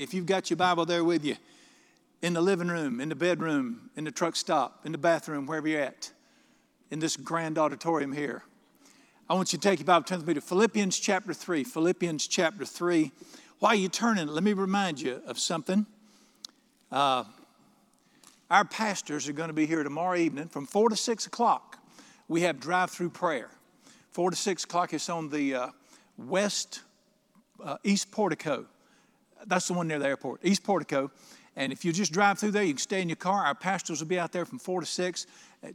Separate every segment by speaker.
Speaker 1: if you've got your Bible there with you, in the living room, in the bedroom, in the truck stop, in the bathroom, wherever you're at, in this grand auditorium here. I want you to take your Bible, turn with me to Philippians chapter 3. Philippians chapter 3. While you're turning, let me remind you of something. Uh, our pastors are going to be here tomorrow evening from 4 to 6 o'clock. We have drive through prayer. 4 to 6 o'clock is on the uh, west, uh, east portico. That's the one near the airport, east portico. And if you just drive through there, you can stay in your car. Our pastors will be out there from 4 to 6.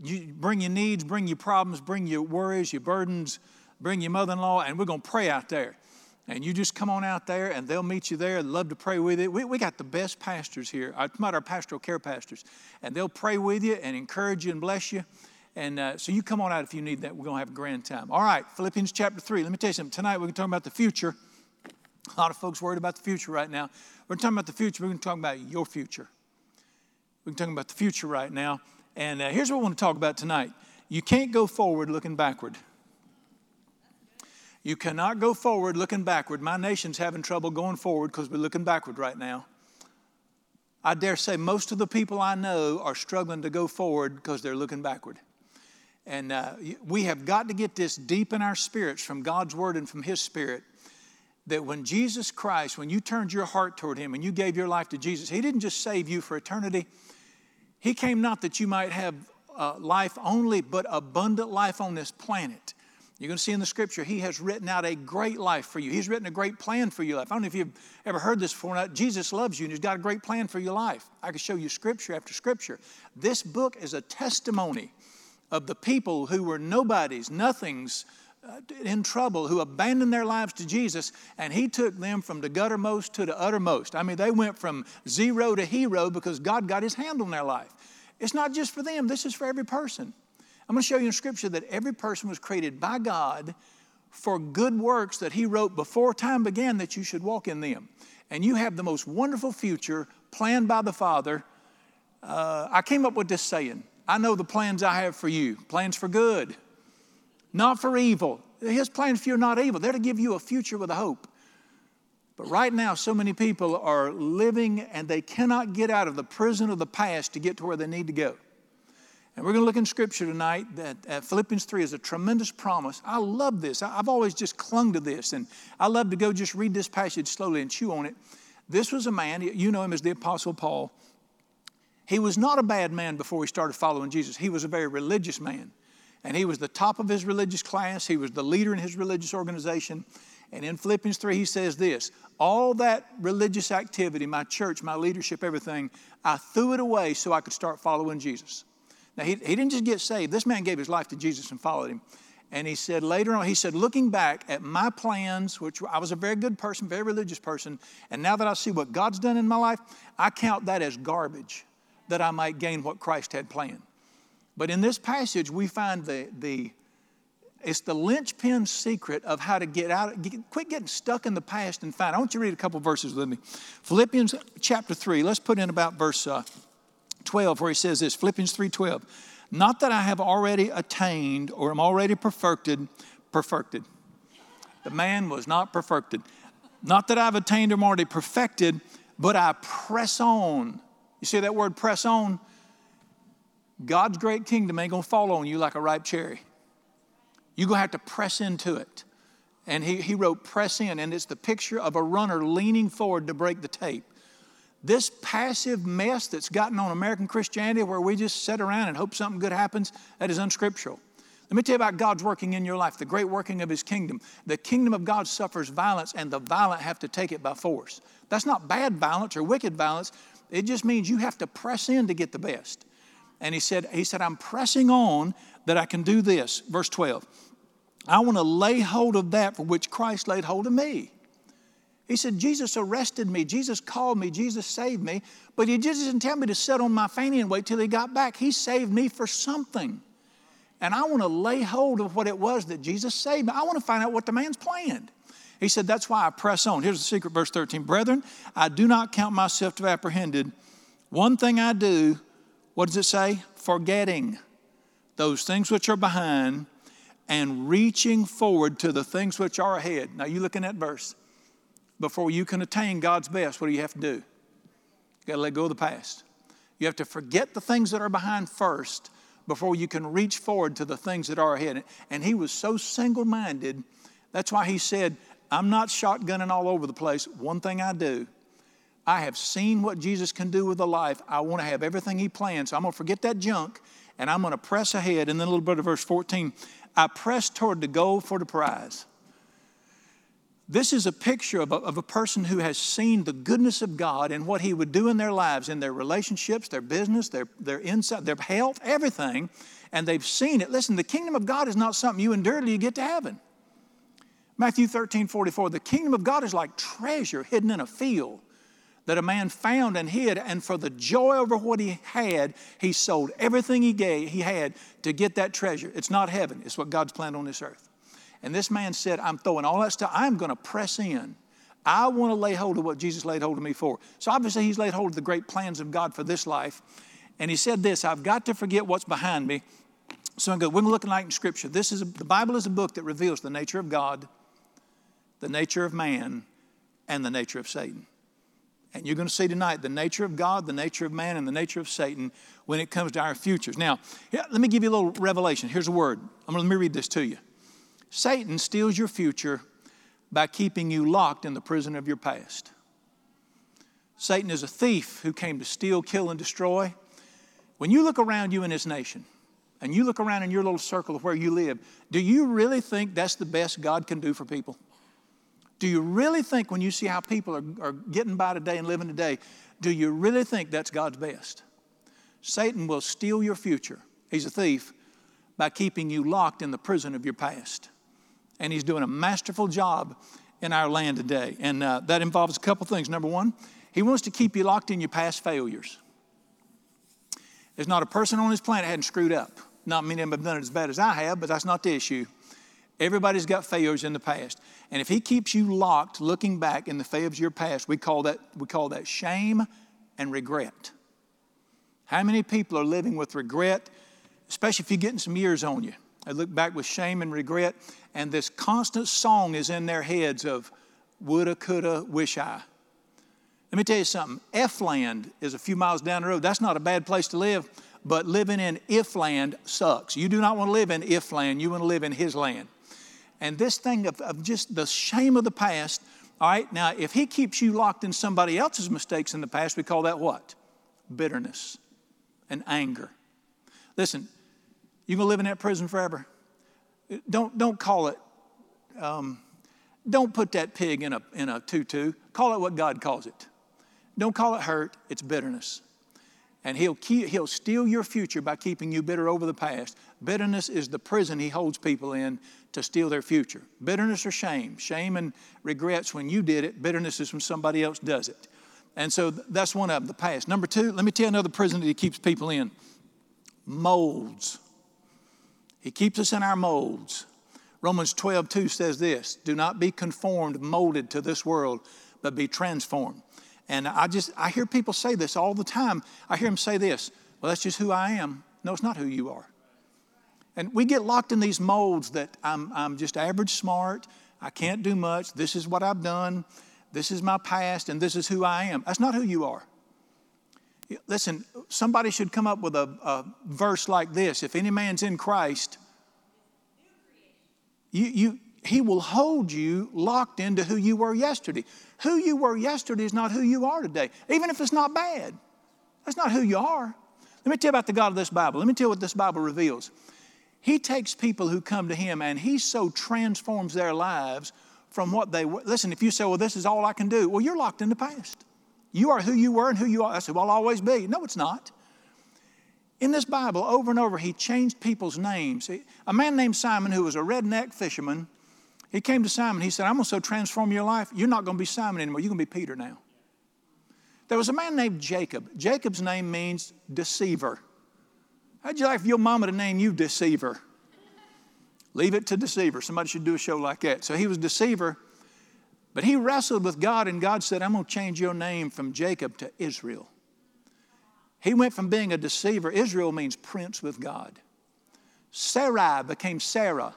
Speaker 1: You bring your needs, bring your problems, bring your worries, your burdens, bring your mother in law, and we're going to pray out there. And you just come on out there, and they'll meet you there. Love to pray with you. We, we got the best pastors here. I'm about our pastoral care pastors. And they'll pray with you and encourage you and bless you. And uh, so you come on out if you need that. We're going to have a grand time. All right, Philippians chapter 3. Let me tell you something. Tonight we're going to talk about the future. A lot of folks worried about the future right now. We're talking about the future. We're going to talk about your future. We're talking about the future right now. And uh, here's what I want to talk about tonight. You can't go forward looking backward. You cannot go forward looking backward. My nation's having trouble going forward because we're looking backward right now. I dare say most of the people I know are struggling to go forward because they're looking backward. And uh, we have got to get this deep in our spirits from God's Word and from His Spirit that when Jesus Christ, when you turned your heart toward Him and you gave your life to Jesus, He didn't just save you for eternity. He came not that you might have uh, life only, but abundant life on this planet. You're going to see in the scripture, He has written out a great life for you. He's written a great plan for your life. I don't know if you've ever heard this before. Not. Jesus loves you and He's got a great plan for your life. I can show you scripture after scripture. This book is a testimony of the people who were nobodies, nothings, in trouble who abandoned their lives to Jesus, and He took them from the guttermost to the uttermost. I mean, they went from zero to hero because God got His hand on their life. It's not just for them, this is for every person. I'm going to show you in Scripture that every person was created by God for good works that He wrote before time began that you should walk in them. And you have the most wonderful future planned by the Father. Uh, I came up with this saying I know the plans I have for you plans for good not for evil. His plans for you are not evil, they're to give you a future with a hope. But right now, so many people are living and they cannot get out of the prison of the past to get to where they need to go. And we're going to look in Scripture tonight that uh, Philippians 3 is a tremendous promise. I love this. I've always just clung to this, and I love to go just read this passage slowly and chew on it. This was a man, you know him as the Apostle Paul. He was not a bad man before he started following Jesus, he was a very religious man and he was the top of his religious class. He was the leader in his religious organization. And in Philippians 3, he says this All that religious activity, my church, my leadership, everything, I threw it away so I could start following Jesus. Now, he, he didn't just get saved, this man gave his life to Jesus and followed him. And he said later on, he said, looking back at my plans, which I was a very good person, very religious person, and now that I see what God's done in my life, I count that as garbage that I might gain what Christ had planned. But in this passage, we find the, the it's the linchpin secret of how to get out, get, quit getting stuck in the past and find. I want you to read a couple verses with me. Philippians chapter 3, let's put in about verse uh, 12 where he says this Philippians 3 12. Not that I have already attained or am already perfected, perfected. The man was not perfected. Not that I've attained or am already perfected, but I press on. You see that word press on? God's great kingdom ain't gonna fall on you like a ripe cherry. You're gonna have to press into it. And he, he wrote, press in, and it's the picture of a runner leaning forward to break the tape. This passive mess that's gotten on American Christianity where we just sit around and hope something good happens, that is unscriptural. Let me tell you about God's working in your life, the great working of His kingdom. The kingdom of God suffers violence, and the violent have to take it by force. That's not bad violence or wicked violence. It just means you have to press in to get the best. And he said, he said, I'm pressing on that I can do this. Verse 12. I want to lay hold of that for which Christ laid hold of me. He said, Jesus arrested me, Jesus called me, Jesus saved me, but he just didn't tell me to sit on my fanny and wait till he got back. He saved me for something. And I want to lay hold of what it was that Jesus saved me. I want to find out what the man's planned. He said, That's why I press on. Here's the secret, verse 13. Brethren, I do not count myself to have apprehended. One thing I do, what does it say? Forgetting those things which are behind and reaching forward to the things which are ahead. Now, you look in that verse. before you can attain God's best, what do you have to do? You got to let go of the past. You have to forget the things that are behind first before you can reach forward to the things that are ahead. And he was so single minded. That's why he said, I'm not shotgunning all over the place. One thing I do, I have seen what Jesus can do with a life. I want to have everything he plans. I'm going to forget that junk and I'm going to press ahead. And then a little bit of verse 14 I press toward the goal for the prize. This is a picture of a, of a, person who has seen the goodness of God and what He would do in their lives, in their relationships, their business, their, their insight, their health, everything, and they've seen it. Listen, the kingdom of God is not something you endure till you get to heaven. Matthew 13, 44, the kingdom of God is like treasure hidden in a field that a man found and hid, and for the joy over what he had, he sold everything he gave, he had to get that treasure. It's not heaven, it's what God's planned on this earth. And this man said, I'm throwing all that stuff, I'm to press in. I want to lay hold of what Jesus laid hold of me for. So obviously, he's laid hold of the great plans of God for this life. And he said this I've got to forget what's behind me. So I'm going we're looking like in Scripture. This is a, the Bible is a book that reveals the nature of God, the nature of man, and the nature of Satan. And you're going to see tonight the nature of God, the nature of man, and the nature of Satan when it comes to our futures. Now, let me give you a little revelation. Here's a word. I'm going to, let me read this to you. Satan steals your future by keeping you locked in the prison of your past. Satan is a thief who came to steal, kill, and destroy. When you look around you in this nation, and you look around in your little circle of where you live, do you really think that's the best God can do for people? Do you really think when you see how people are, are getting by today and living today, do you really think that's God's best? Satan will steal your future. He's a thief by keeping you locked in the prison of your past and he's doing a masterful job in our land today. And uh, that involves a couple things. Number one, he wants to keep you locked in your past failures. There's not a person on this planet that hadn't screwed up. Not many of them have done it as bad as I have, but that's not the issue. Everybody's got failures in the past. And if he keeps you locked looking back in the failures of your past, we call that, we call that shame and regret. How many people are living with regret, especially if you're getting some years on you? They look back with shame and regret, and this constant song is in their heads of woulda, coulda, wish I. Let me tell you something. F land is a few miles down the road. That's not a bad place to live, but living in if land sucks. You do not want to live in if land, you want to live in his land. And this thing of, of just the shame of the past, all right, now if he keeps you locked in somebody else's mistakes in the past, we call that what? Bitterness and anger. Listen, you're gonna live in that prison forever? Don't, don't call it, um, don't put that pig in a, in a tutu. Call it what God calls it. Don't call it hurt, it's bitterness. And he'll, keep, he'll steal your future by keeping you bitter over the past. Bitterness is the prison he holds people in to steal their future. Bitterness or shame. Shame and regrets when you did it, bitterness is when somebody else does it. And so that's one of them, the past. Number two, let me tell you another prison that he keeps people in molds. He keeps us in our molds. Romans 12, 2 says this Do not be conformed, molded to this world, but be transformed. And I just, I hear people say this all the time. I hear them say this, well, that's just who I am. No, it's not who you are. And we get locked in these molds that I'm, I'm just average smart, I can't do much, this is what I've done, this is my past, and this is who I am. That's not who you are. Listen, somebody should come up with a, a verse like this If any man's in Christ, you, you, he will hold you locked into who you were yesterday. Who you were yesterday is not who you are today, even if it's not bad. That's not who you are. Let me tell you about the God of this Bible. Let me tell you what this Bible reveals. He takes people who come to Him and He so transforms their lives from what they were. Listen, if you say, well, this is all I can do, well, you're locked in the past. You are who you were and who you are. That's who I'll always be. No, it's not. In this Bible, over and over, he changed people's names. A man named Simon, who was a redneck fisherman, he came to Simon. He said, I'm going to so transform your life, you're not going to be Simon anymore. You're going to be Peter now. There was a man named Jacob. Jacob's name means deceiver. How'd you like for your mama to name you deceiver? Leave it to deceiver. Somebody should do a show like that. So he was deceiver. But he wrestled with God, and God said, I'm going to change your name from Jacob to Israel. He went from being a deceiver, Israel means prince with God. Sarai became Sarah.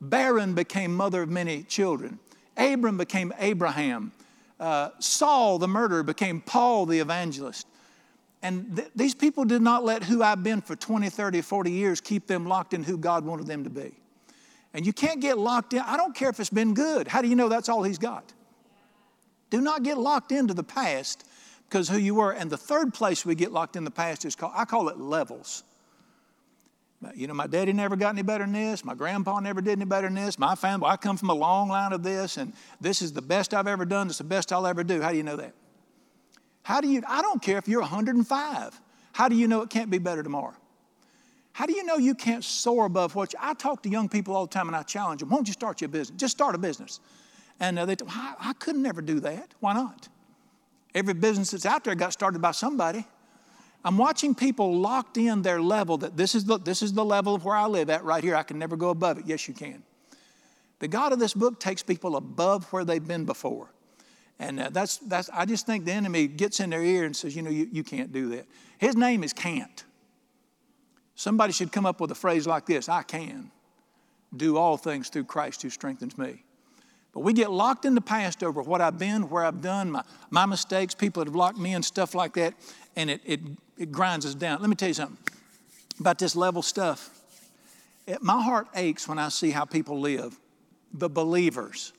Speaker 1: Barren became mother of many children. Abram became Abraham. Uh, Saul, the murderer, became Paul, the evangelist. And th- these people did not let who I've been for 20, 30, 40 years keep them locked in who God wanted them to be. And you can't get locked in. I don't care if it's been good. How do you know that's all He's got? Do not get locked into the past because who you were. And the third place we get locked in the past is called, I call it levels. You know, my daddy never got any better than this. My grandpa never did any better than this. My family, I come from a long line of this, and this is the best I've ever done. It's the best I'll ever do. How do you know that? How do you, I don't care if you're 105. How do you know it can't be better tomorrow? How do you know you can't soar above what you, I talk to young people all the time and I challenge them, won't you start your business? Just start a business. And uh, they, I, I could never do that. Why not? Every business that's out there got started by somebody. I'm watching people locked in their level that this is the, this is the level of where I live at right here. I can never go above it. Yes, you can. The God of this book takes people above where they've been before. And uh, that's, that's, I just think the enemy gets in their ear and says, you know, you, you can't do that. His name is can't. Somebody should come up with a phrase like this I can do all things through Christ who strengthens me. But we get locked in the past over what I've been, where I've done, my, my mistakes, people that have locked me in, stuff like that, and it, it, it grinds us down. Let me tell you something about this level stuff. It, my heart aches when I see how people live, the believers.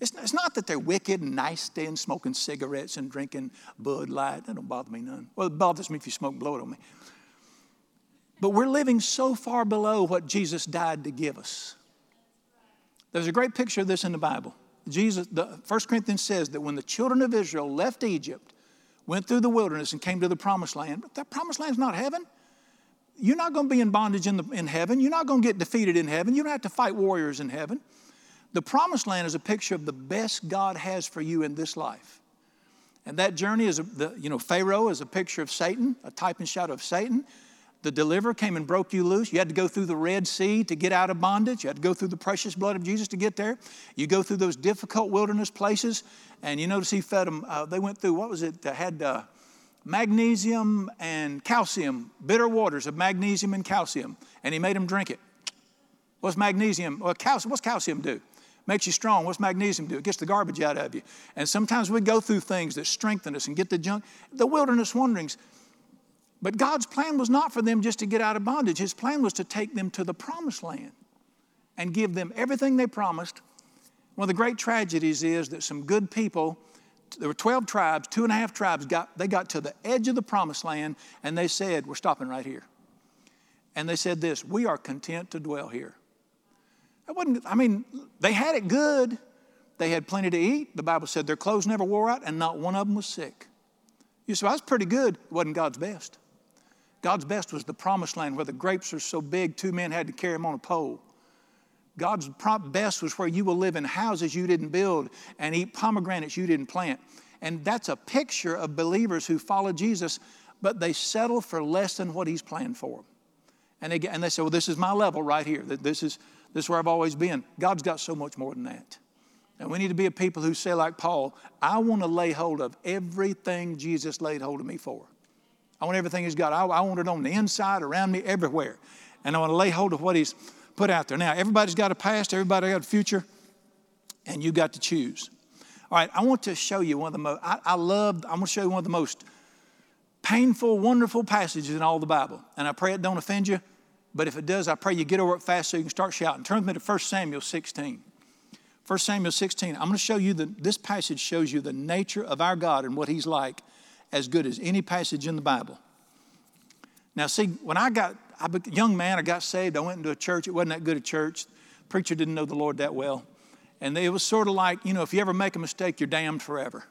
Speaker 1: It's, it's not that they're wicked and nice, staying smoking cigarettes and drinking Bud Light. That don't bother me none. Well, it bothers me if you smoke, blow it on me. But we're living so far below what Jesus died to give us. There's a great picture of this in the Bible. Jesus, the 1 Corinthians says that when the children of Israel left Egypt, went through the wilderness and came to the promised land, but that promised land is not heaven. You're not going to be in bondage in, the, in heaven. You're not going to get defeated in heaven. You don't have to fight warriors in heaven. The promised land is a picture of the best God has for you in this life. And that journey is, a, the, you know, Pharaoh is a picture of Satan, a type and shadow of Satan. The deliverer came and broke you loose. You had to go through the Red Sea to get out of bondage. You had to go through the precious blood of Jesus to get there. You go through those difficult wilderness places, and you notice he fed them. Uh, they went through, what was it? Had uh, magnesium and calcium, bitter waters of magnesium and calcium, and he made them drink it. What's magnesium? Well, calcium, what's calcium do? Makes you strong. What's magnesium do? It gets the garbage out of you. And sometimes we go through things that strengthen us and get the junk. The wilderness wanderings. But God's plan was not for them just to get out of bondage. His plan was to take them to the promised land and give them everything they promised. One of the great tragedies is that some good people, there were 12 tribes, two and a half tribes, got, they got to the edge of the promised land and they said, We're stopping right here. And they said this, We are content to dwell here. Wasn't, I mean, they had it good. They had plenty to eat. The Bible said their clothes never wore out, and not one of them was sick. You say, well, that's pretty good. It wasn't God's best. God's best was the promised land where the grapes are so big, two men had to carry them on a pole. God's best was where you will live in houses you didn't build and eat pomegranates you didn't plant. And that's a picture of believers who follow Jesus, but they settle for less than what He's planned for them. And they, and they say, well, this is my level right here. This is, this is where I've always been. God's got so much more than that. And we need to be a people who say, like Paul, I want to lay hold of everything Jesus laid hold of me for. I want everything He's got. I, I want it on the inside, around me, everywhere. And I want to lay hold of what He's put out there. Now, everybody's got a past, everybody got a future, and you got to choose. All right, I want to show you one of the most, I, I love, I'm going to show you one of the most painful, wonderful passages in all the Bible. And I pray it don't offend you. But if it does, I pray you get over it fast so you can start shouting. Turn with me to 1 Samuel 16. 1 Samuel 16. I'm going to show you that this passage shows you the nature of our God and what He's like as good as any passage in the Bible. Now, see, when I got, I a young man, I got saved. I went into a church. It wasn't that good a church. The preacher didn't know the Lord that well. And it was sort of like, you know, if you ever make a mistake, you're damned forever.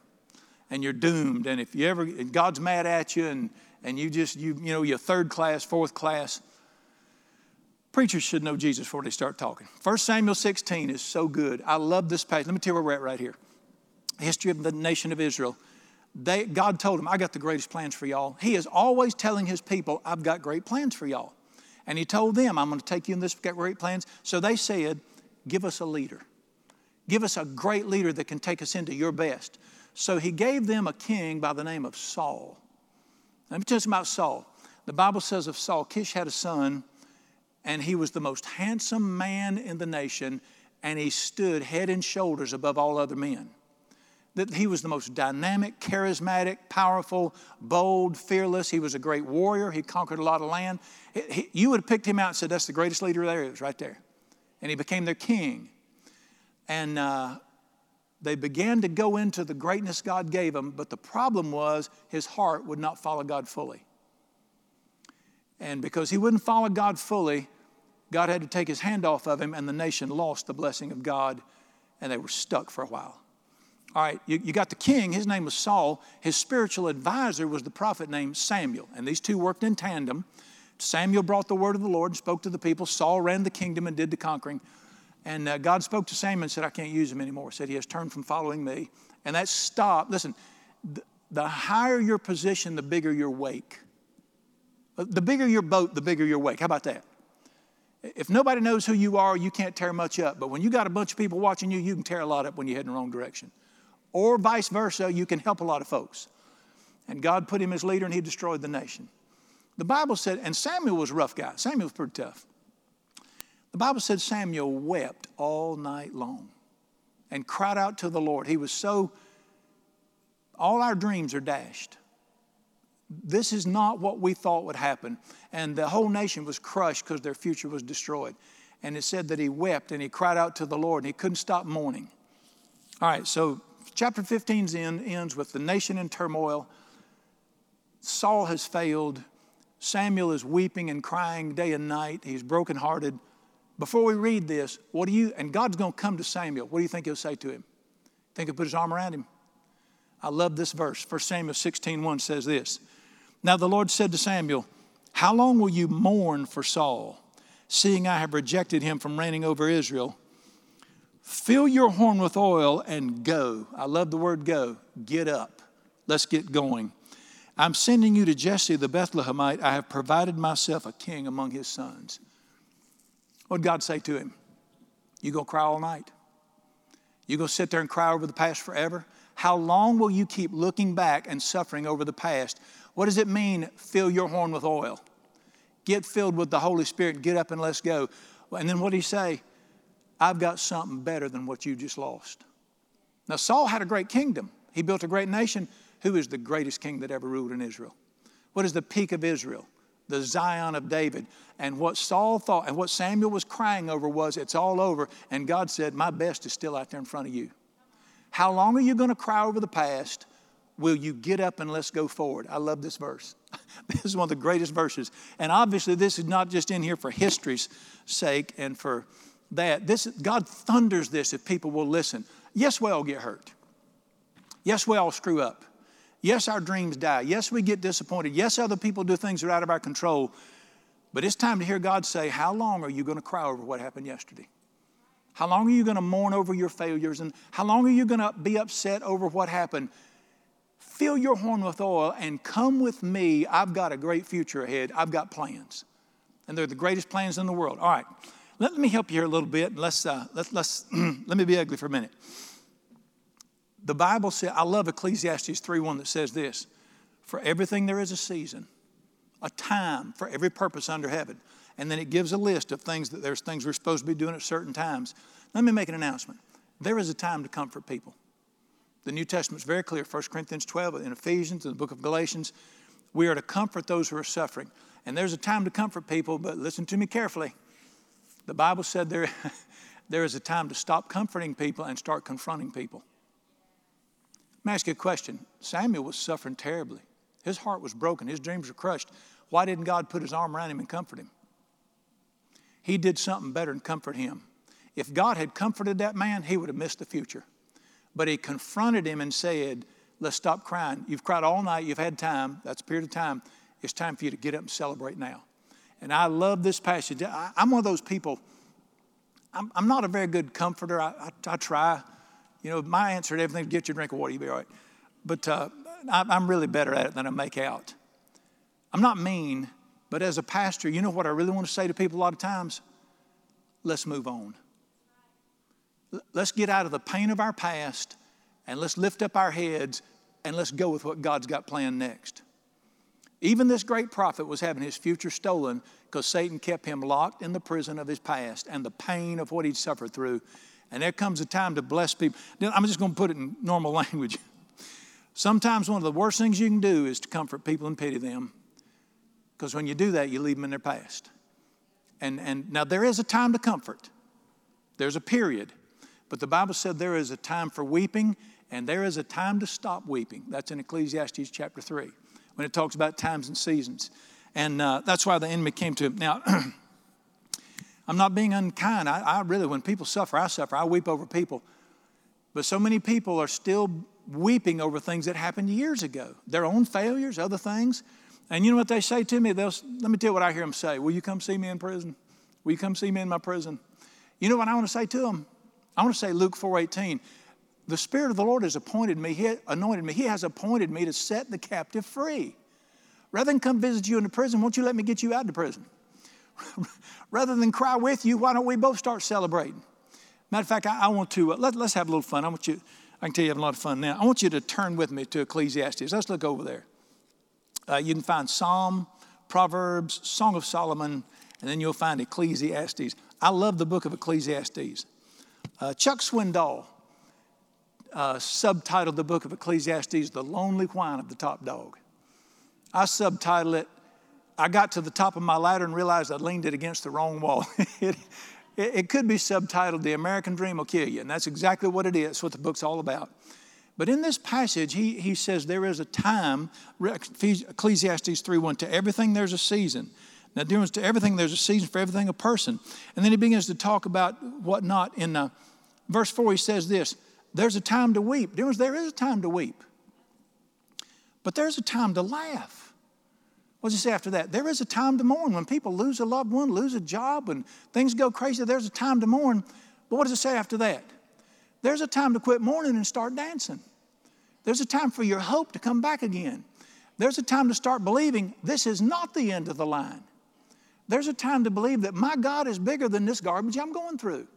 Speaker 1: And you're doomed. And if you ever, God's mad at you and, and you just, you, you know, you're third class, fourth class, Preachers should know Jesus before they start talking. 1 Samuel 16 is so good. I love this passage. Let me tell you where we're at right here. History of the nation of Israel. They, God told them, I got the greatest plans for y'all. He is always telling his people, I've got great plans for y'all. And he told them, I'm going to take you in this great plans. So they said, Give us a leader. Give us a great leader that can take us into your best. So he gave them a king by the name of Saul. Let me tell you about Saul. The Bible says of Saul, Kish had a son and he was the most handsome man in the nation, and he stood head and shoulders above all other men. That he was the most dynamic, charismatic, powerful, bold, fearless. He was a great warrior. He conquered a lot of land. He, you would have picked him out and said, That's the greatest leader there is, right there. And he became their king. And uh, they began to go into the greatness God gave him, but the problem was his heart would not follow God fully. And because he wouldn't follow God fully, God had to take his hand off of him, and the nation lost the blessing of God, and they were stuck for a while. All right, you, you got the king, his name was Saul. His spiritual advisor was the prophet named Samuel, and these two worked in tandem. Samuel brought the word of the Lord and spoke to the people. Saul ran the kingdom and did the conquering. And uh, God spoke to Samuel and said, I can't use him anymore. Said, He has turned from following me. And that stopped. Listen, the, higher your position, the bigger your wake. Uh, the bigger your boat, the bigger your wake. How about that? If nobody knows who you are, you can't tear much up. But when you got a bunch of people watching you, you can tear a lot up when you head in the wrong direction. Or vice versa, you can help a lot of folks. And God put him as leader and he destroyed the nation. The Bible said, and Samuel was a rough guy. Samuel was pretty tough. The Bible said Samuel wept all night long and cried out to the Lord. He was so, all our dreams are dashed. This is not what we thought would happen. And the whole nation was crushed because their future was destroyed. And it said that he wept and he cried out to the Lord and he couldn't stop mourning. All right, so chapter 15 end, ends with the nation in turmoil. Saul has failed. Samuel is weeping and crying day and night. He's brokenhearted. Before we read this, what do you, and God's going to come to Samuel, what do you think he'll say to him? Think he'll put his arm around him? I love this verse. 1 Samuel 16 1 says this Now the Lord said to Samuel, How long will you mourn for Saul, seeing I have rejected him from reigning over Israel? Fill your horn with oil and go. I love the word go. Get up. Let's get going. I'm sending you to Jesse the Bethlehemite. I have provided myself a king among his sons. What did God say to him? You go cry all night. You go sit there and cry over the past forever. How long will you keep looking back and suffering over the past? What does it mean, fill your horn with oil? Get filled with the Holy Spirit, get up and let's go. And then what did he say? I've got something better than what you just lost. Now, Saul had a great kingdom. He built a great nation. Who is the greatest king that ever ruled in Israel? What is the peak of Israel? the Zion of David. And what Saul thought and what Samuel was crying over was, it's all over. And God said, My best is still out there in front of you. How long are you going to cry over the past? Will you get up and let's go forward? I love this verse. this is one of the greatest verses. And obviously, this is not just in here for history's sake and for that. This, God thunders this if people will listen. Yes, we all get hurt. Yes, we all screw up. Yes, our dreams die. Yes, we get disappointed. Yes, other people do things that are out of our control. But it's time to hear God say, How long are you going to cry over what happened yesterday? How long are you going to mourn over your failures? And how long are you going to be upset over what happened? Fill your horn with oil and come with me. I've got a great future ahead. I've got plans. And they're the greatest plans in the world. All right, let me help you here a little bit. Let's, uh, let, let's, let me be ugly for a minute. The Bible says, I love Ecclesiastes 3:1 that says this For everything there is a season, a time for every purpose under heaven. And then it gives a list of things that there's things we're supposed to be doing at certain times. Let me make an announcement. There is a time to comfort people. The New Testament's very clear, 1 Corinthians 12, in Ephesians, in the book of Galatians. We are to comfort those who are suffering. And there's a time to comfort people, but listen to me carefully. The Bible said there, there is a time to stop comforting people and start confronting people. Let me ask you a question. Samuel was suffering terribly. His heart was broken, his dreams were crushed. Why didn't God put his arm around him and comfort him? He did something better than comfort him. If God had comforted that man, he would have missed the future. But he confronted him and said, Let's stop crying. You've cried all night, you've had time. That's a period of time. It's time for you to get up and celebrate now. And I love this passage. I, am one of those people, I'm, I'm, not a very good comforter. I, I, I try. You know, my answer to everything is get your drink of water, you'll be all right. But uh, I'm really better at it than I make out. I'm not mean, but as a pastor, you know what I really want to say to people a lot of times? Let's move on. Let's get out of the pain of our past and let's lift up our heads and let's go with what God's got planned next. Even this great prophet was having his future stolen because Satan kept him locked in the prison of his past and the pain of what he'd suffered through And there comes a time to bless people. I'm just going to put it in normal language. Sometimes one of the worst things you can do is to comfort people and pity them. Because when you do that, you leave them in their past. And, and now there is a time to comfort, there's a period. But the Bible said there is a time for weeping and there is a time to stop weeping. That's in Ecclesiastes chapter 3 when it talks about times and seasons. And uh, that's why the enemy came to him. Now, I'm not being unkind. I, I really, when people suffer, I suffer. I weep over people. But so many people are still weeping over things that happened years ago, their own failures, other things. And you know what they say to me? They'll, let me tell you what I hear them say. Will you come see me in prison? Will you come see me in my prison? You know what I want to say to them? I want to say Luke 4:18. The Spirit of the Lord has appointed me, He anointed me. He has appointed me to set the captive free. Rather than come visit you in the prison, won't you let me get you out of the prison? Rather than cry with you, why don't we both start celebrating? Matter of fact, I, I want to, uh, let, us have a little fun. I want you, I can tell you having a lot of fun now. I want you to turn with me to Ecclesiastes. Let's look over there. Uh, you can find Psalm, Proverbs, Song of Solomon, and then you'll find Ecclesiastes. I love the book of Ecclesiastes. Uh, Chuck Swindoll uh, subtitled the book of Ecclesiastes, The Lonely Whine of the Top Dog. I subtitled it, I got to the top of my ladder and realized I leaned it against the wrong wall. it, it, it could be subtitled, The American Dream Will Kill You, and that's exactly what it is, That's what the book's all about. But in this passage, he, he says there is a time, Ecclesiastes 3.1, to everything there's a season. Now, difference to everything, there's a season for everything, a person. And then he begins to talk about whatnot. In uh, verse 4, he says this there's a time to weep. There is a time to weep. But there's a time to laugh. What does he say after that? There is a time to mourn. When people lose a loved one, lose a job, and things go crazy, there's a time to mourn. But what does it say after that? There's a time to quit mourning and start dancing. There's a time for your hope to come back again. There's a time to start believing this is not the end of the line. There's a time to believe that my God is bigger than this garbage I'm going through.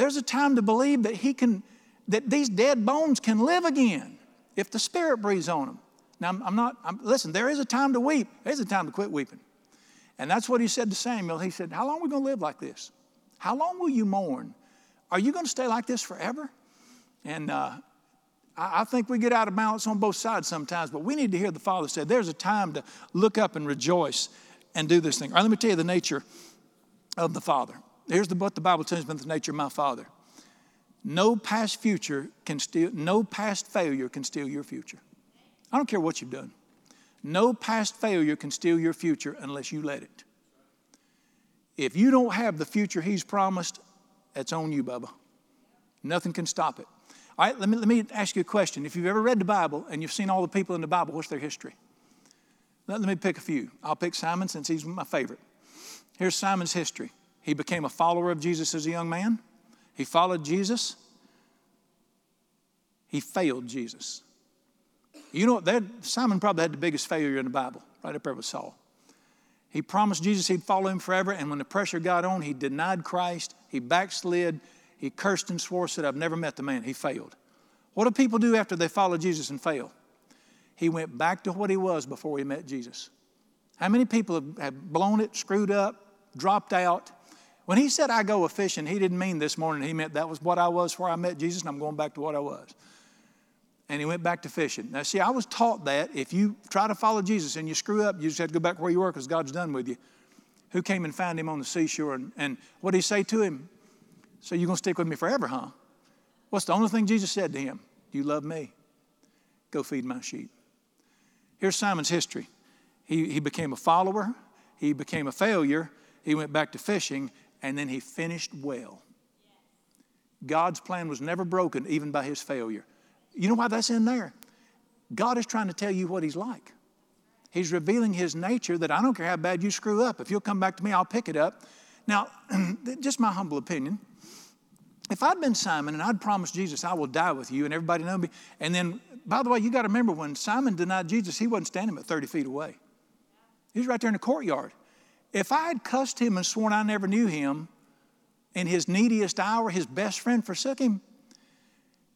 Speaker 1: There's a time to believe that He can that these dead bones can live again if the Spirit breathes on them. Now, I'm not, I'm, listen, there is a time to weep, there's a time to quit weeping. And that's what he said to Samuel. He said, How long are we going to live like this? How long will you mourn? Are you going to stay like this forever? And uh, I, I think we get out of balance on both sides sometimes, but we need to hear the Father say, There's a time to look up and rejoice and do this thing. All right, let me tell you the nature of the Father. Here's the, what the Bible tells me about the nature of my Father. No past future can steal, no past failure can steal your future. I don't care what you've done. No past failure can steal your future unless you let it. If you don't have the future He's promised, that's on you, Bubba. Nothing can stop it. All right, let me, let me ask you a question. If you've ever read the Bible and you've seen all the people in the Bible, what's their history? Let, let me pick a few. I'll pick Simon since he's my favorite. Here's Simon's history. He became a follower of Jesus as a young man. He followed Jesus. He failed Jesus. You know, that, Simon probably had the biggest failure in the Bible, right up there with Saul. He promised Jesus he'd follow him forever, and when the pressure got on, he denied Christ, he backslid, he cursed and swore, said, I've never met the man. He failed. What do people do after they follow Jesus and fail? He went back to what he was before he met Jesus. How many people have, have blown it, screwed up, dropped out, when he said, I go a fishing, he didn't mean this morning. He meant that was what I was before I met Jesus, and I'm going back to what I was. And he went back to fishing. Now, see, I was taught that if you try to follow Jesus and you screw up, you just have to go back where you were because God's done with you. Who came and found him on the seashore? And, and what did he say to him? So you're going to stick with me forever, huh? What's the only thing Jesus said to him? You love me? Go feed my sheep. Here's Simon's history. He, he became a follower, he became a failure, he went back to fishing, and then he finished well. God's plan was never broken, even by his failure. You know why that's in there? God is trying to tell you what he's like. He's revealing his nature that I don't care how bad you screw up. If you'll come back to me, I'll pick it up. Now, just my humble opinion. If I'd been Simon and I'd promised Jesus, I will die with you, and everybody know me, and then, by the way, you got to remember when Simon denied Jesus, he wasn't standing but 30 feet away. He was right there in the courtyard. If I had cussed him and sworn I never knew him, in his neediest hour, his best friend forsook him,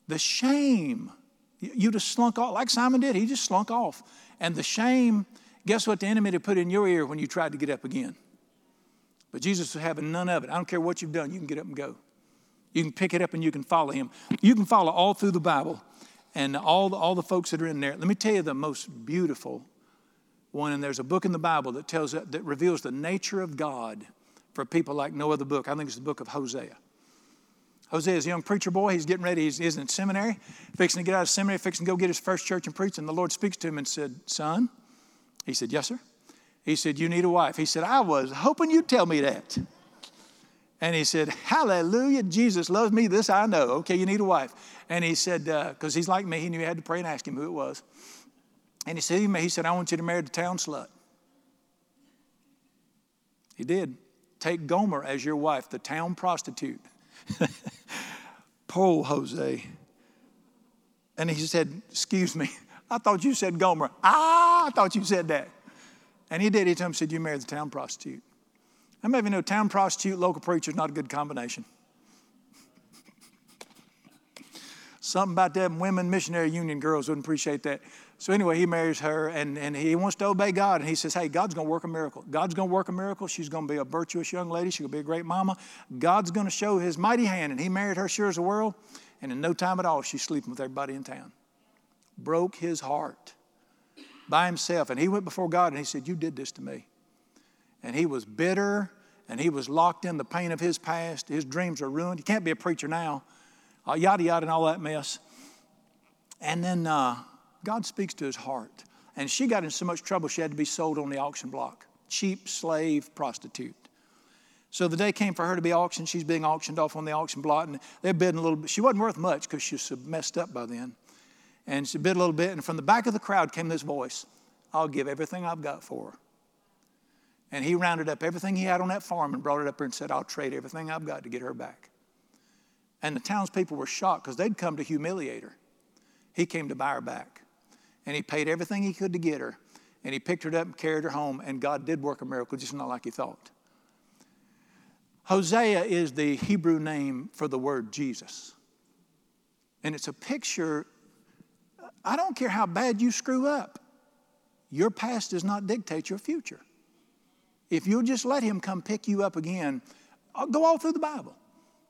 Speaker 1: the shame, you just slunk off, like Simon did, he just slunk off. And the shame, guess what the enemy had put in your ear when you tried to get up again? But Jesus was having none of it. I don't care what you've done, you can get up and go. You can pick it up and you can follow him. You can follow all through the Bible and all the, all the folks that are in there. Let me tell you the most beautiful one, and there's a book in the Bible that tells that reveals the nature of God for people like no other book. I think it's the book of Hosea. Hosea is a young preacher boy. He's getting ready. He's, he's in seminary, fixing to get out of seminary, fixing to go get his first church and preach. And the Lord speaks to him and said, Son, he said, Yes, sir. He said, You need a wife. He said, I was hoping you'd tell me that. And he said, Hallelujah, Jesus loves me. This I know. Okay, you need a wife. And he said, because uh, he's like me, he knew he had to pray and ask him who it was. And he said, he said, I want you to marry the town slut. He did. Take Gomer as your wife, the town prostitute. Poor Hosea. And he said, Excuse me, I thought you said Gomer. Ah, I thought you said that. And he did. He told him, said, You married the town prostitute. I may you know town prostitute, local preacher is not a good combination. Something about them women missionary union girls wouldn't appreciate that. So anyway, he marries her and, and he wants to obey God. And he says, Hey, God's going to work a miracle. God's going to work a miracle. She's going to be a virtuous young lady. She's going to be a great mama. God's going to show his mighty hand. And he married her sure as the world. And in no time at all, she's sleeping with everybody in town. Broke his heart by himself. And he went before God and he said, You did this to me. And he was bitter and he was locked in the pain of his past. His dreams are ruined. He can't be a preacher now. Uh, yada, yada, and all that mess. And then uh, God speaks to his heart. And she got in so much trouble, she had to be sold on the auction block. Cheap slave prostitute. So the day came for her to be auctioned. She's being auctioned off on the auction block, and they're bidding a little bit. She wasn't worth much because she was messed up by then. And she bid a little bit, and from the back of the crowd came this voice I'll give everything I've got for her. And he rounded up everything he had on that farm and brought it up here and said, I'll trade everything I've got to get her back. And the townspeople were shocked because they'd come to humiliate her. He came to buy her back. And he paid everything he could to get her. And he picked her up and carried her home. And God did work a miracle, just not like he thought. Hosea is the Hebrew name for the word Jesus. And it's a picture. I don't care how bad you screw up, your past does not dictate your future. If you'll just let him come pick you up again, I'll go all through the Bible.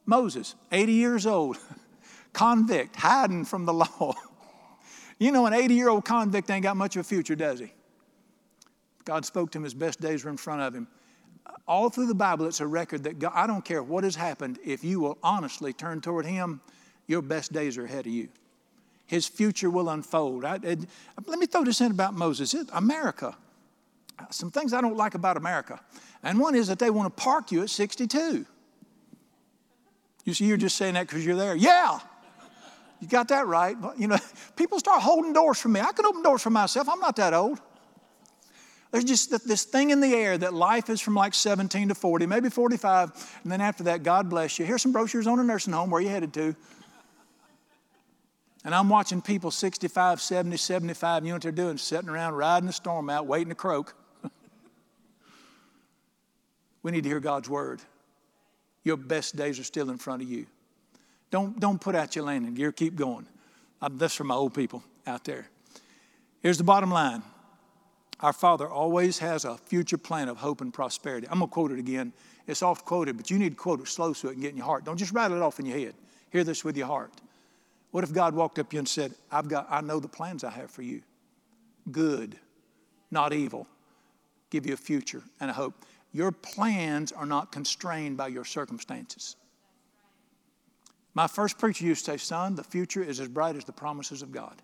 Speaker 1: Moses, 80 years old, convict, hiding from the law. You know, an 80 year old convict ain't got much of a future, does he? God spoke to him, his best days were in front of him. All through the Bible, it's a record that God, I don't care what has happened, if you will honestly turn toward him, your best days are ahead of you. His future will unfold. I, it, let me throw this in about Moses. It, America, some things I don't like about America. And one is that they want to park you at 62. You see, you're just saying that because you're there. Yeah, you got that right. You know, people start holding doors for me. I can open doors for myself. I'm not that old. There's just this thing in the air that life is from like 17 to 40, maybe 45, and then after that, God bless you. Here's some brochures on a nursing home. Where you headed to? And I'm watching people 65, 70, 75. You know what they're doing? Sitting around riding the storm out, waiting to croak. we need to hear God's word. Your best days are still in front of you. Don't, don't put out your landing gear, keep going. that's for my old people out there. Here's the bottom line Our Father always has a future plan of hope and prosperity. I'm going to quote it again. It's oft quoted, but you need to quote it slow so it can get in your heart. Don't just rattle it off in your head. Hear this with your heart. What if God walked up to you and said, I've got, I know the plans I have for you. Good, not evil. Give you a future and a hope. Your plans are not constrained by your circumstances. My first preacher used to say, Son, the future is as bright as the promises of God.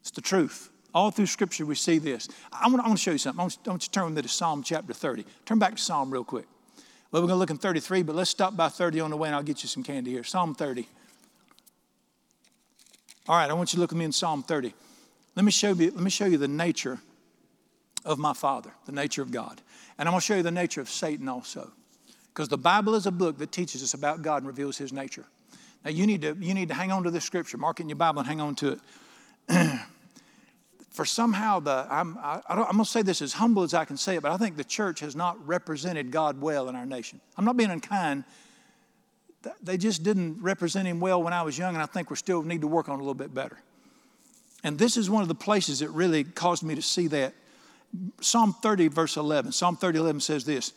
Speaker 1: It's the truth. All through Scripture, we see this. I want, I want to show you something. I want, I want you to turn to Psalm chapter 30. Turn back to Psalm real quick. Well, we're going to look in 33, but let's stop by 30 on the way and I'll get you some candy here. Psalm 30. All right, I want you to look at me in Psalm 30. Let me show you, let me show you the nature of my Father, the nature of God. And I'm going to show you the nature of Satan also. Because the Bible is a book that teaches us about God and reveals his nature. Now you need to, you need to hang on to this scripture, mark it in your Bible and hang on to it. For somehow the I'm I, am going to say this as humble as I can say it, but I think the church has not represented God well in our nation. I'm not being unkind. They just didn't represent him well when I was young, and I think we still need to work on a little bit better. And this is one of the places that really caused me to see that Psalm 30, verse 11. Psalm 30, 11 says this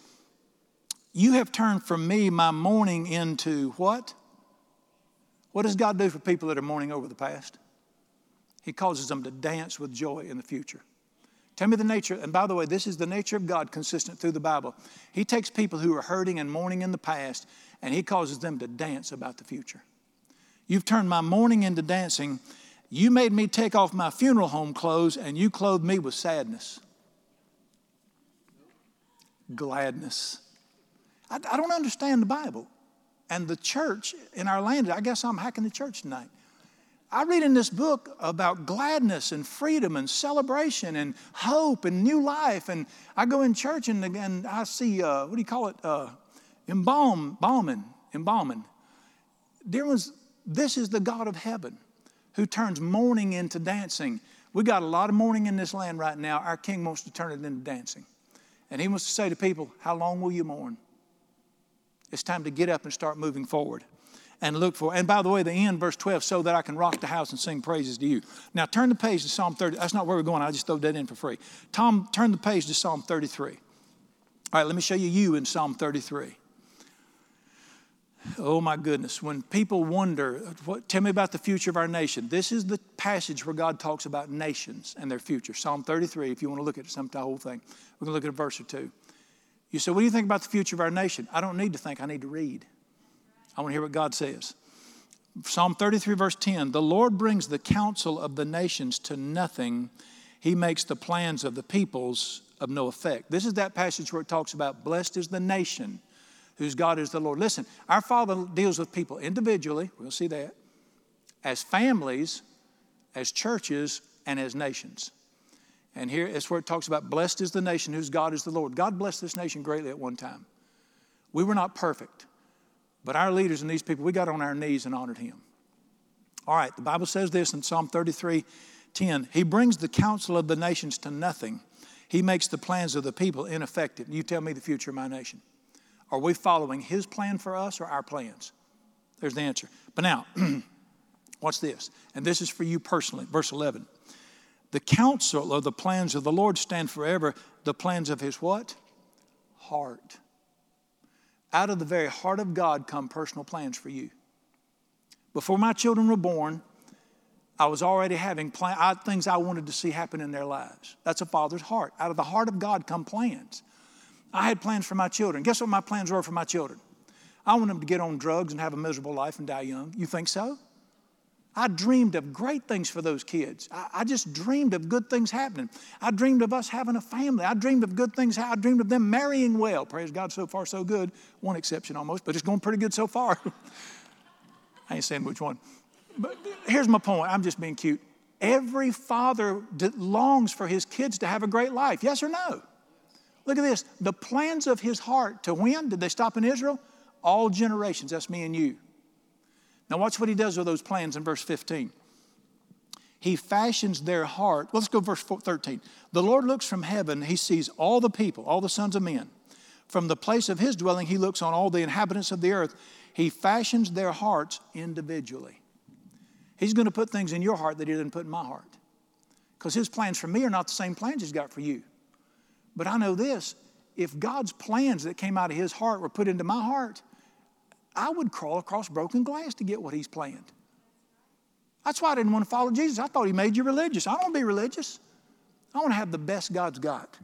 Speaker 1: You have turned from me my mourning into what? What does God do for people that are mourning over the past? He causes them to dance with joy in the future. Tell me the nature, and by the way, this is the nature of God consistent through the Bible. He takes people who are hurting and mourning in the past, and He causes them to dance about the future. You've turned my mourning into dancing. You made me take off my funeral home clothes, and you clothed me with sadness. Gladness. I, I don't understand the Bible. And the church in our land, I guess I'm hacking the church tonight. I read in this book about gladness and freedom and celebration and hope and new life. And I go in church and, and I see, uh, what do you call it? Uh, embalm, embalming, embalming. Dear ones, this is the God of heaven who turns mourning into dancing. We got a lot of mourning in this land right now. Our king wants to turn it into dancing. And he wants to say to people, How long will you mourn? It's time to get up and start moving forward and look for. And by the way, the end, verse 12, so that I can rock the house and sing praises to you. Now turn the page to Psalm 30. That's not where we're going. I just throw that in for free. Tom, turn the page to Psalm 33. All right, let me show you you in Psalm 33. Oh my goodness. When people wonder, what, tell me about the future of our nation. This is the passage where God talks about nations and their future. Psalm 33, if you want to look at some the whole thing. We're going to look at a verse or two. You say, What do you think about the future of our nation? I don't need to think, I need to read. I want to hear what God says. Psalm 33, verse 10 The Lord brings the counsel of the nations to nothing, He makes the plans of the peoples of no effect. This is that passage where it talks about blessed is the nation whose God is the Lord. Listen, our Father deals with people individually, we'll see that, as families, as churches, and as nations. And here is where it talks about blessed is the nation whose God is the Lord. God blessed this nation greatly at one time. We were not perfect, but our leaders and these people, we got on our knees and honored him. All right, the Bible says this in Psalm 33 10. He brings the counsel of the nations to nothing. He makes the plans of the people ineffective. You tell me the future of my nation. Are we following his plan for us or our plans? There's the answer. But now, watch this. And this is for you personally. Verse 11. The counsel of the plans of the Lord stand forever, the plans of his what? Heart. Out of the very heart of God come personal plans for you. Before my children were born, I was already having plan, I, things I wanted to see happen in their lives. That's a father's heart. Out of the heart of God come plans. I had plans for my children. Guess what my plans were for my children? I want them to get on drugs and have a miserable life and die young. You think so? I dreamed of great things for those kids. I, I, just dreamed of good things happening. I dreamed of us having a family. I dreamed of good things. I dreamed of them marrying well. Praise God, so far so good. One exception almost, but it's going pretty good so far. I ain't saying which one. But here's my point. I'm just being cute. Every father longs for his kids to have a great life. Yes or no? Look at this. The plans of his heart to when? Did they stop in Israel? All generations. That's me and you. Now, watch what he does with those plans in verse 15. He fashions their heart. Let's go verse 13. The Lord looks from heaven, he sees all the people, all the sons of men. From the place of his dwelling, he looks on all the inhabitants of the earth. He fashions their hearts individually. He's going to put things in your heart that he didn't put in my heart. Because his plans for me are not the same plans he's got for you. But I know this if God's plans that came out of his heart were put into my heart, I would crawl across broken glass to get what he's planned. That's why I didn't want to follow Jesus. I thought he made you religious. I don't want to be religious. I want to have the best God's got.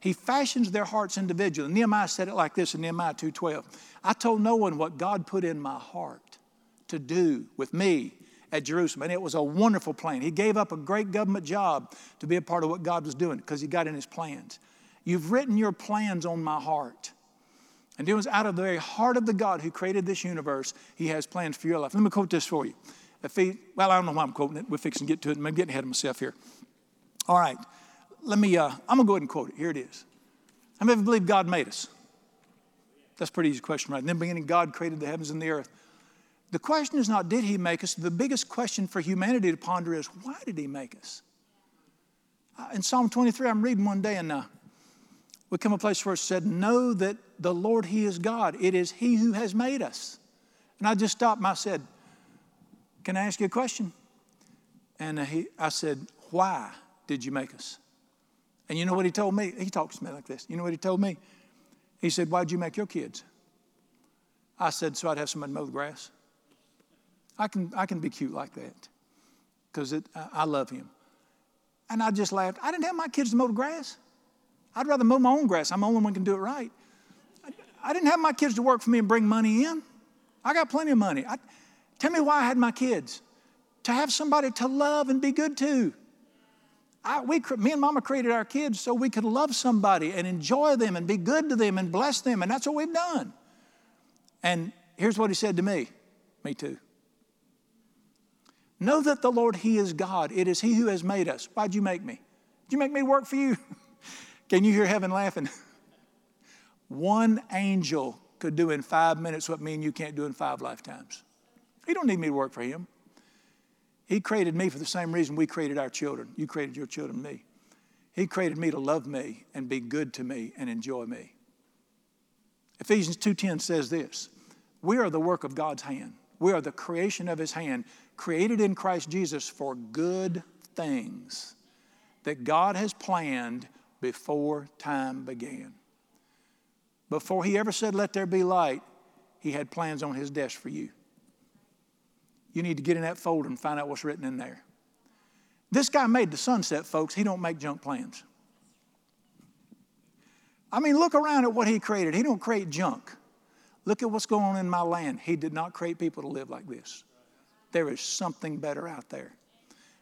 Speaker 1: He fashions their hearts individually. Nehemiah said it like this in Nehemiah 2:12. I told no one what God put in my heart to do with me at Jerusalem. And it was a wonderful plan. He gave up a great government job to be a part of what God was doing because he got in his plans. You've written your plans on my heart. And it was out of the very heart of the God who created this universe, He has plans for your life. Let me quote this for you. He, well, I don't know why I'm quoting it. We're fixing to get to it. I'm getting ahead of myself here. All right. Let me, uh, I'm going to go ahead and quote it. Here it is. How many of you believe God made us? That's a pretty easy question, right? In the beginning, God created the heavens and the earth. The question is not, did He make us? The biggest question for humanity to ponder is, why did He make us? Uh, in Psalm 23, I'm reading one day, and uh, we come to a place where it said, Know that the Lord, He is God. It is He who has made us. And I just stopped and I said, Can I ask you a question? And he, I said, Why did you make us? And you know what he told me? He talks to me like this. You know what he told me? He said, Why'd you make your kids? I said, so I'd have somebody mow the grass. I can, I can be cute like that because I love him. And I just laughed. I didn't have my kids to mow the grass. I'd rather mow my own grass. I'm the only one who can do it right. I, I didn't have my kids to work for me and bring money in. I got plenty of money. I, tell me why I had my kids. To have somebody to love and be good to. I, we, me and mama created our kids so we could love somebody and enjoy them and be good to them and bless them. And that's what we've done. And here's what he said to me me too. Know that the Lord, He is God. It is He who has made us. Why'd you make me? Did you make me work for you? Can you hear heaven laughing? One angel could do in five minutes what me and you can't do in five lifetimes. He don't need me to work for him. He created me for the same reason we created our children. You created your children, me. He created me to love me and be good to me and enjoy me. Ephesians 2:10 says this: We are the work of God's hand. We are the creation of his hand, created in Christ Jesus for good things that God has planned before time began. Before he ever said, Let there be light, he had plans on his desk for you. You need to get in that folder and find out what's written in there. This guy made the sunset, folks. He don't make junk plans. I mean, look around at what he created. He don't create junk. Look at what's going on in my land. He did not create people to live like this. There is something better out there.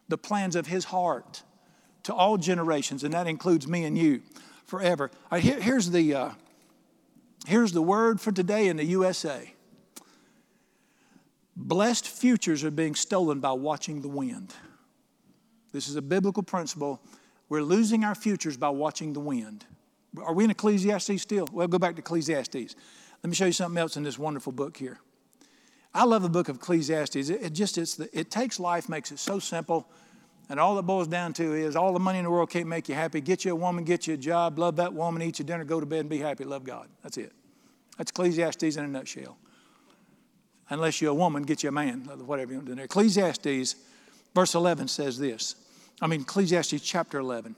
Speaker 1: The plans of his heart to all generations, and that includes me and you forever. Here, here's, the, uh, here's the word for today in the USA Blessed futures are being stolen by watching the wind. This is a biblical principle. We're losing our futures by watching the wind. Are we in Ecclesiastes still? Well, go back to Ecclesiastes. Let me show you something else in this wonderful book here. I love the book of Ecclesiastes. It, it just it's the, it takes life, makes it so simple, and all it boils down to is all the money in the world can't make you happy. Get you a woman, get you a job, love that woman, eat your dinner, go to bed, and be happy. Love God. That's it. That's Ecclesiastes in a nutshell unless you're a woman, get you a man, whatever you want to do there. Ecclesiastes, verse 11 says this. I mean, Ecclesiastes chapter 11.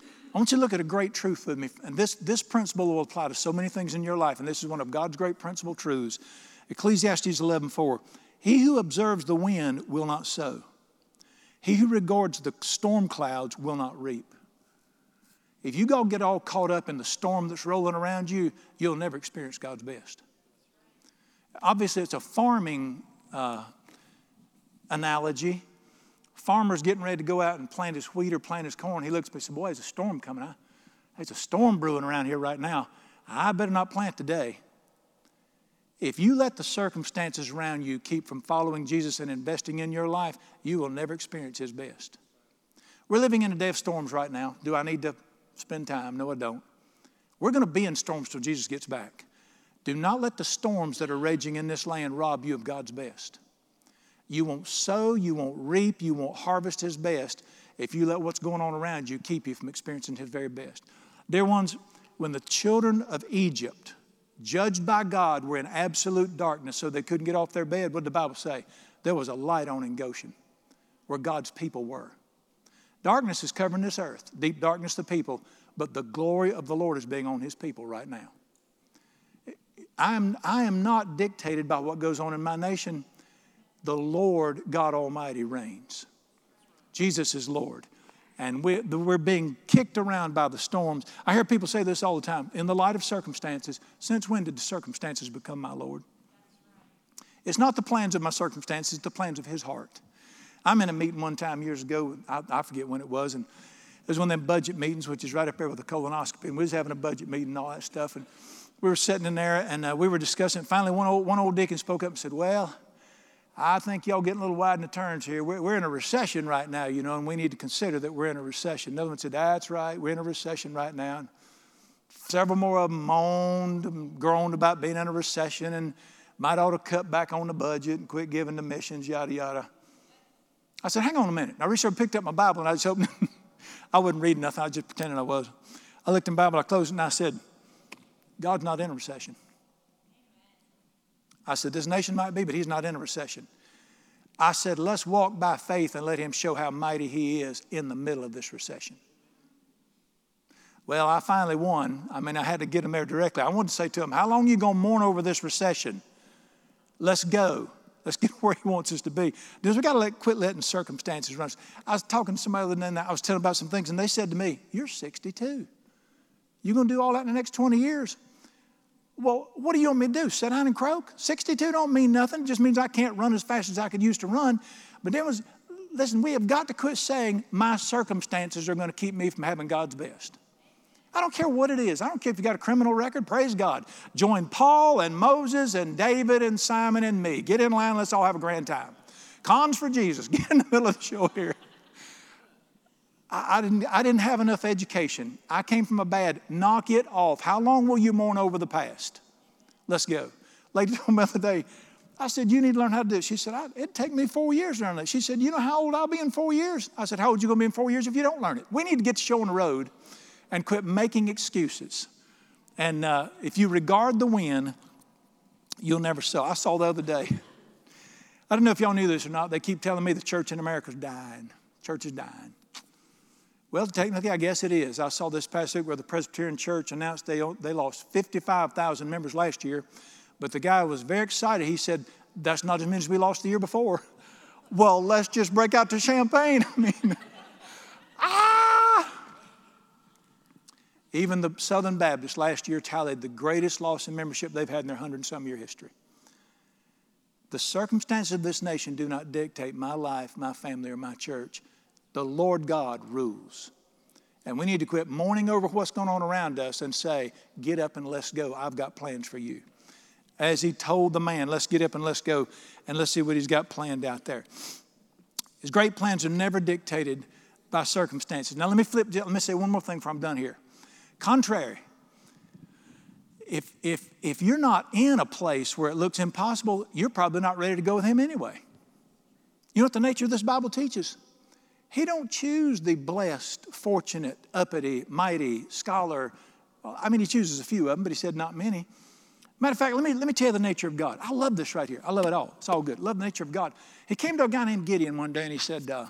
Speaker 1: I want you to look at a great truth with me. And this, this principle will apply to so many things in your life. And this is one of God's great principle truths. Ecclesiastes 11 4. He who observes the wind will not sow. He who regards the storm clouds will not reap. If you go get all caught up in the storm that's rolling around you, you'll never experience God's best. Obviously, it's a farming uh, analogy. Farmer's getting ready to go out and plant his wheat or plant his corn. He looks up and says, Boy, there's a storm coming. There's a storm brewing around here right now. I better not plant today. If you let the circumstances around you keep from following Jesus and investing in your life, you will never experience His best. We're living in a day of storms right now. Do I need to spend time? No, I don't. We're going to be in storms till Jesus gets back. Do not let the storms that are raging in this land rob you of God's best. You won't sow, you won't reap, you won't harvest His best if you let what's going on around you keep you from experiencing His very best. Dear ones, when the children of Egypt, judged by God, were in absolute darkness so they couldn't get off their bed, what did the Bible say? There was a light on in Goshen where God's people were. Darkness is covering this earth, deep darkness the people, but the glory of the Lord is being on His people right now. I am, I am not dictated by what goes on in my nation. The Lord God Almighty reigns. Jesus is Lord. And we, we're being kicked around by the storms. I hear people say this all the time in the light of circumstances. Since when did the circumstances become my Lord? It's not the plans of my circumstances, it's the plans of His heart. I'm in a meeting one time years ago, I, I forget when it was, and it was one of them budget meetings, which is right up there with the colonoscopy. And we was having a budget meeting and all that stuff. And we were sitting in there and uh, we were discussing. Finally, one old, one old deacon spoke up and said, Well, I think y'all getting a little wide in the turns here. We're, we're in a recession right now, you know, and we need to consider that we're in a recession. Another one said, That's right, we're in a recession right now. And several more of them moaned and groaned about being in a recession and might ought to cut back on the budget and quit giving the missions, yada, yada. I said, Hang on a minute. I reached over, picked up my Bible, and I was hoping I wasn't reading nothing. I was just pretending I was. I looked in the Bible, I closed it, and I said, God's not in a recession. I said, This nation might be, but He's not in a recession. I said, Let's walk by faith and let Him show how mighty He is in the middle of this recession. Well, I finally won. I mean, I had to get him there directly. I wanted to say to him, How long are you going to mourn over this recession? Let's go. Let's get where He wants us to be. Because we got to let, quit letting circumstances run us. I was talking to somebody the other day, I was telling about some things, and they said to me, You're 62. You're going to do all that in the next 20 years? Well, what do you want me to do? Sit down and croak? 62 don't mean nothing. It just means I can't run as fast as I could used to run. But then was, listen, we have got to quit saying my circumstances are going to keep me from having God's best. I don't care what it is. I don't care if you got a criminal record. Praise God. Join Paul and Moses and David and Simon and me. Get in line. Let's all have a grand time. Cons for Jesus. Get in the middle of the show here. I, I, didn't, I didn't have enough education. I came from a bad. Knock it off. How long will you mourn over the past? Let's go. Lady told me the other day, I said, You need to learn how to do it. She said, It'd take me four years to learn that. She said, You know how old I'll be in four years? I said, How old you going to be in four years if you don't learn it? We need to get the show on the road and quit making excuses. And uh, if you regard the win, you'll never sell. I saw the other day. I don't know if y'all knew this or not. They keep telling me the church in America is dying. Church is dying. Well, technically, I guess it is. I saw this past week where the Presbyterian Church announced they, they lost 55,000 members last year, but the guy was very excited. He said, That's not as many as we lost the year before. Well, let's just break out the champagne. I mean, ah! Even the Southern Baptists last year tallied the greatest loss in membership they've had in their hundred and some year history. The circumstances of this nation do not dictate my life, my family, or my church. The Lord God rules. And we need to quit mourning over what's going on around us and say, Get up and let's go. I've got plans for you. As he told the man, Let's get up and let's go and let's see what he's got planned out there. His great plans are never dictated by circumstances. Now, let me flip, let me say one more thing before I'm done here. Contrary, if, if, if you're not in a place where it looks impossible, you're probably not ready to go with him anyway. You know what the nature of this Bible teaches? He don't choose the blessed, fortunate, uppity, mighty, scholar. I mean, he chooses a few of them, but he said not many. Matter of fact, let me, let me tell you the nature of God. I love this right here. I love it all. It's all good. Love the nature of God. He came to a guy named Gideon one day and he said, uh,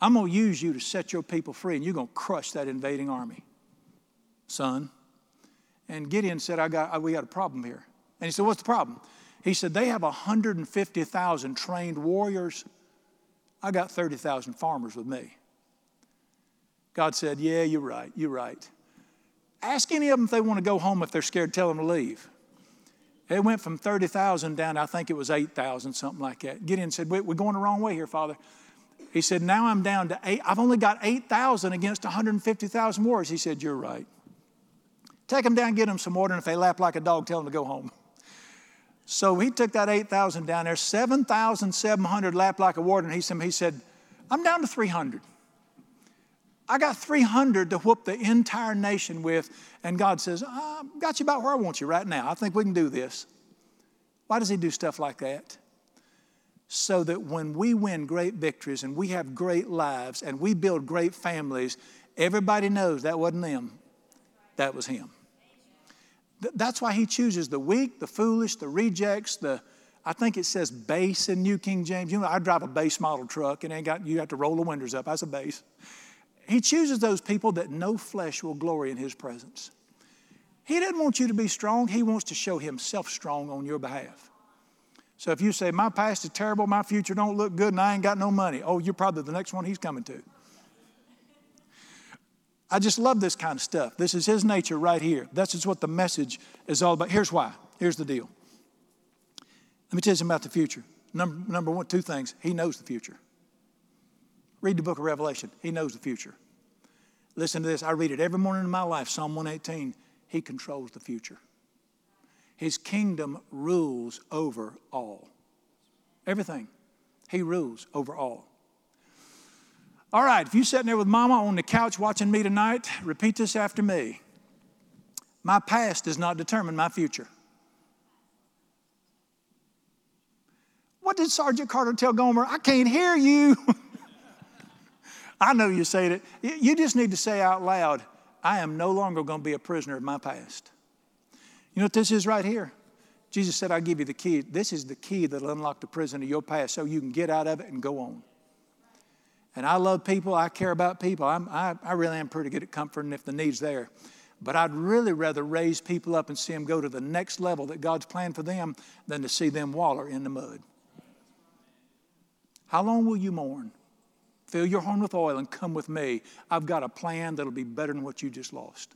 Speaker 1: I'm going to use you to set your people free and you're going to crush that invading army, son. And Gideon said, I got, we got a problem here. And he said, What's the problem? He said, They have 150,000 trained warriors I got 30,000 farmers with me. God said, Yeah, you're right, you're right. Ask any of them if they want to go home if they're scared, tell them to leave. It went from 30,000 down I think it was 8,000, something like that. Gideon said, We're going the wrong way here, Father. He said, Now I'm down to eight. I've only got 8,000 against 150,000 warriors. He said, You're right. Take them down, get them some water, and if they lap like a dog, tell them to go home. So he took that 8,000 down there, 7,700 lapped like and he said, he said, I'm down to 300. I got 300 to whoop the entire nation with, and God says, I got you about where I want you right now. I think we can do this. Why does he do stuff like that? So that when we win great victories and we have great lives and we build great families, everybody knows that wasn't them, that was him. That's why he chooses the weak, the foolish, the rejects, the, I think it says base in New King James. You know, I drive a base model truck and ain't got, you have to roll the windows up. That's a base. He chooses those people that no flesh will glory in his presence. He doesn't want you to be strong. He wants to show himself strong on your behalf. So if you say, my past is terrible, my future don't look good, and I ain't got no money, oh, you're probably the next one he's coming to. I just love this kind of stuff. This is his nature right here. This is what the message is all about. Here's why. Here's the deal. Let me tell you something about the future. Number, number one, two things. He knows the future. Read the book of Revelation. He knows the future. Listen to this. I read it every morning in my life. Psalm 118. He controls the future. His kingdom rules over all. Everything. He rules over all. All right, if you're sitting there with mama on the couch watching me tonight, repeat this after me. My past does not determine my future. What did Sergeant Carter tell Gomer? I can't hear you. I know you said it. You just need to say out loud, I am no longer going to be a prisoner of my past. You know what this is right here? Jesus said, I'll give you the key. This is the key that'll unlock the prison of your past so you can get out of it and go on. And I love people. I care about people. I'm, I, I really am pretty good at comforting if the need's there. But I'd really rather raise people up and see them go to the next level that God's planned for them than to see them waller in the mud. How long will you mourn? Fill your horn with oil and come with me. I've got a plan that'll be better than what you just lost.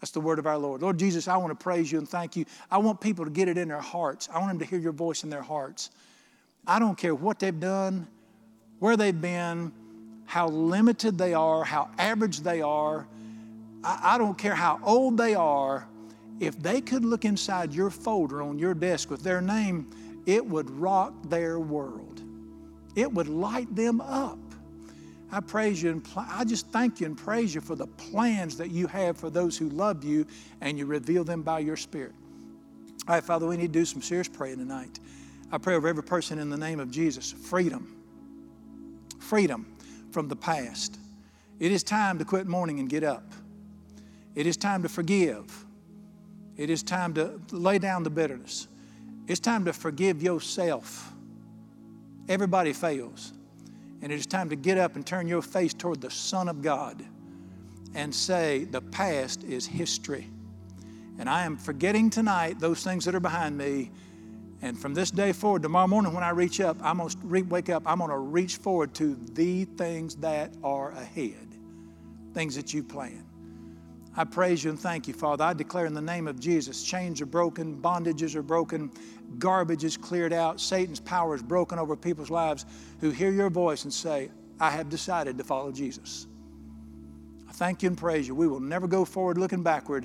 Speaker 1: That's the word of our Lord. Lord Jesus, I want to praise you and thank you. I want people to get it in their hearts. I want them to hear your voice in their hearts. I don't care what they've done, where they've been, how limited they are, how average they are. I, I don't care how old they are. If they could look inside your folder on your desk with their name, it would rock their world. It would light them up. I praise you and pl- I just thank you and praise you for the plans that you have for those who love you and you reveal them by your Spirit. All right, Father, we need to do some serious praying tonight. I pray over every person in the name of Jesus freedom. Freedom from the past. It is time to quit mourning and get up. It is time to forgive. It is time to lay down the bitterness. It's time to forgive yourself. Everybody fails. And it is time to get up and turn your face toward the Son of God and say, The past is history. And I am forgetting tonight those things that are behind me. And from this day forward, tomorrow morning when I reach up, I'm going to wake up, I'm going to reach forward to the things that are ahead, things that you plan. I praise you and thank you, Father. I declare in the name of Jesus chains are broken, bondages are broken, garbage is cleared out, Satan's power is broken over people's lives who hear your voice and say, I have decided to follow Jesus. I thank you and praise you. We will never go forward looking backward,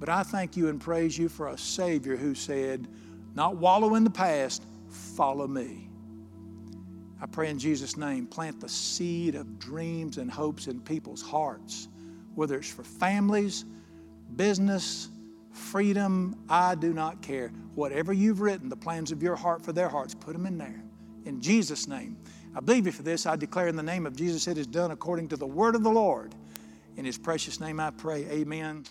Speaker 1: but I thank you and praise you for a Savior who said, Not wallow in the past, follow me. I pray in Jesus' name, plant the seed of dreams and hopes in people's hearts whether it's for families, business, freedom, I do not care. Whatever you've written, the plans of your heart for their hearts, put them in there. In Jesus' name. I believe you for this. I declare in the name of Jesus, it is done according to the word of the Lord. In his precious name I pray. Amen.